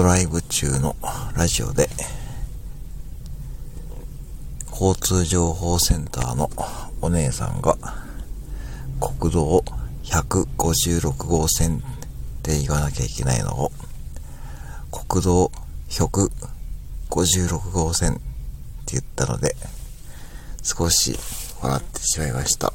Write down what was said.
ドライブ中のラジオで、交通情報センターのお姉さんが、国道156号線って言わなきゃいけないのを、国道156号線って言ったので、少し笑ってしまいました。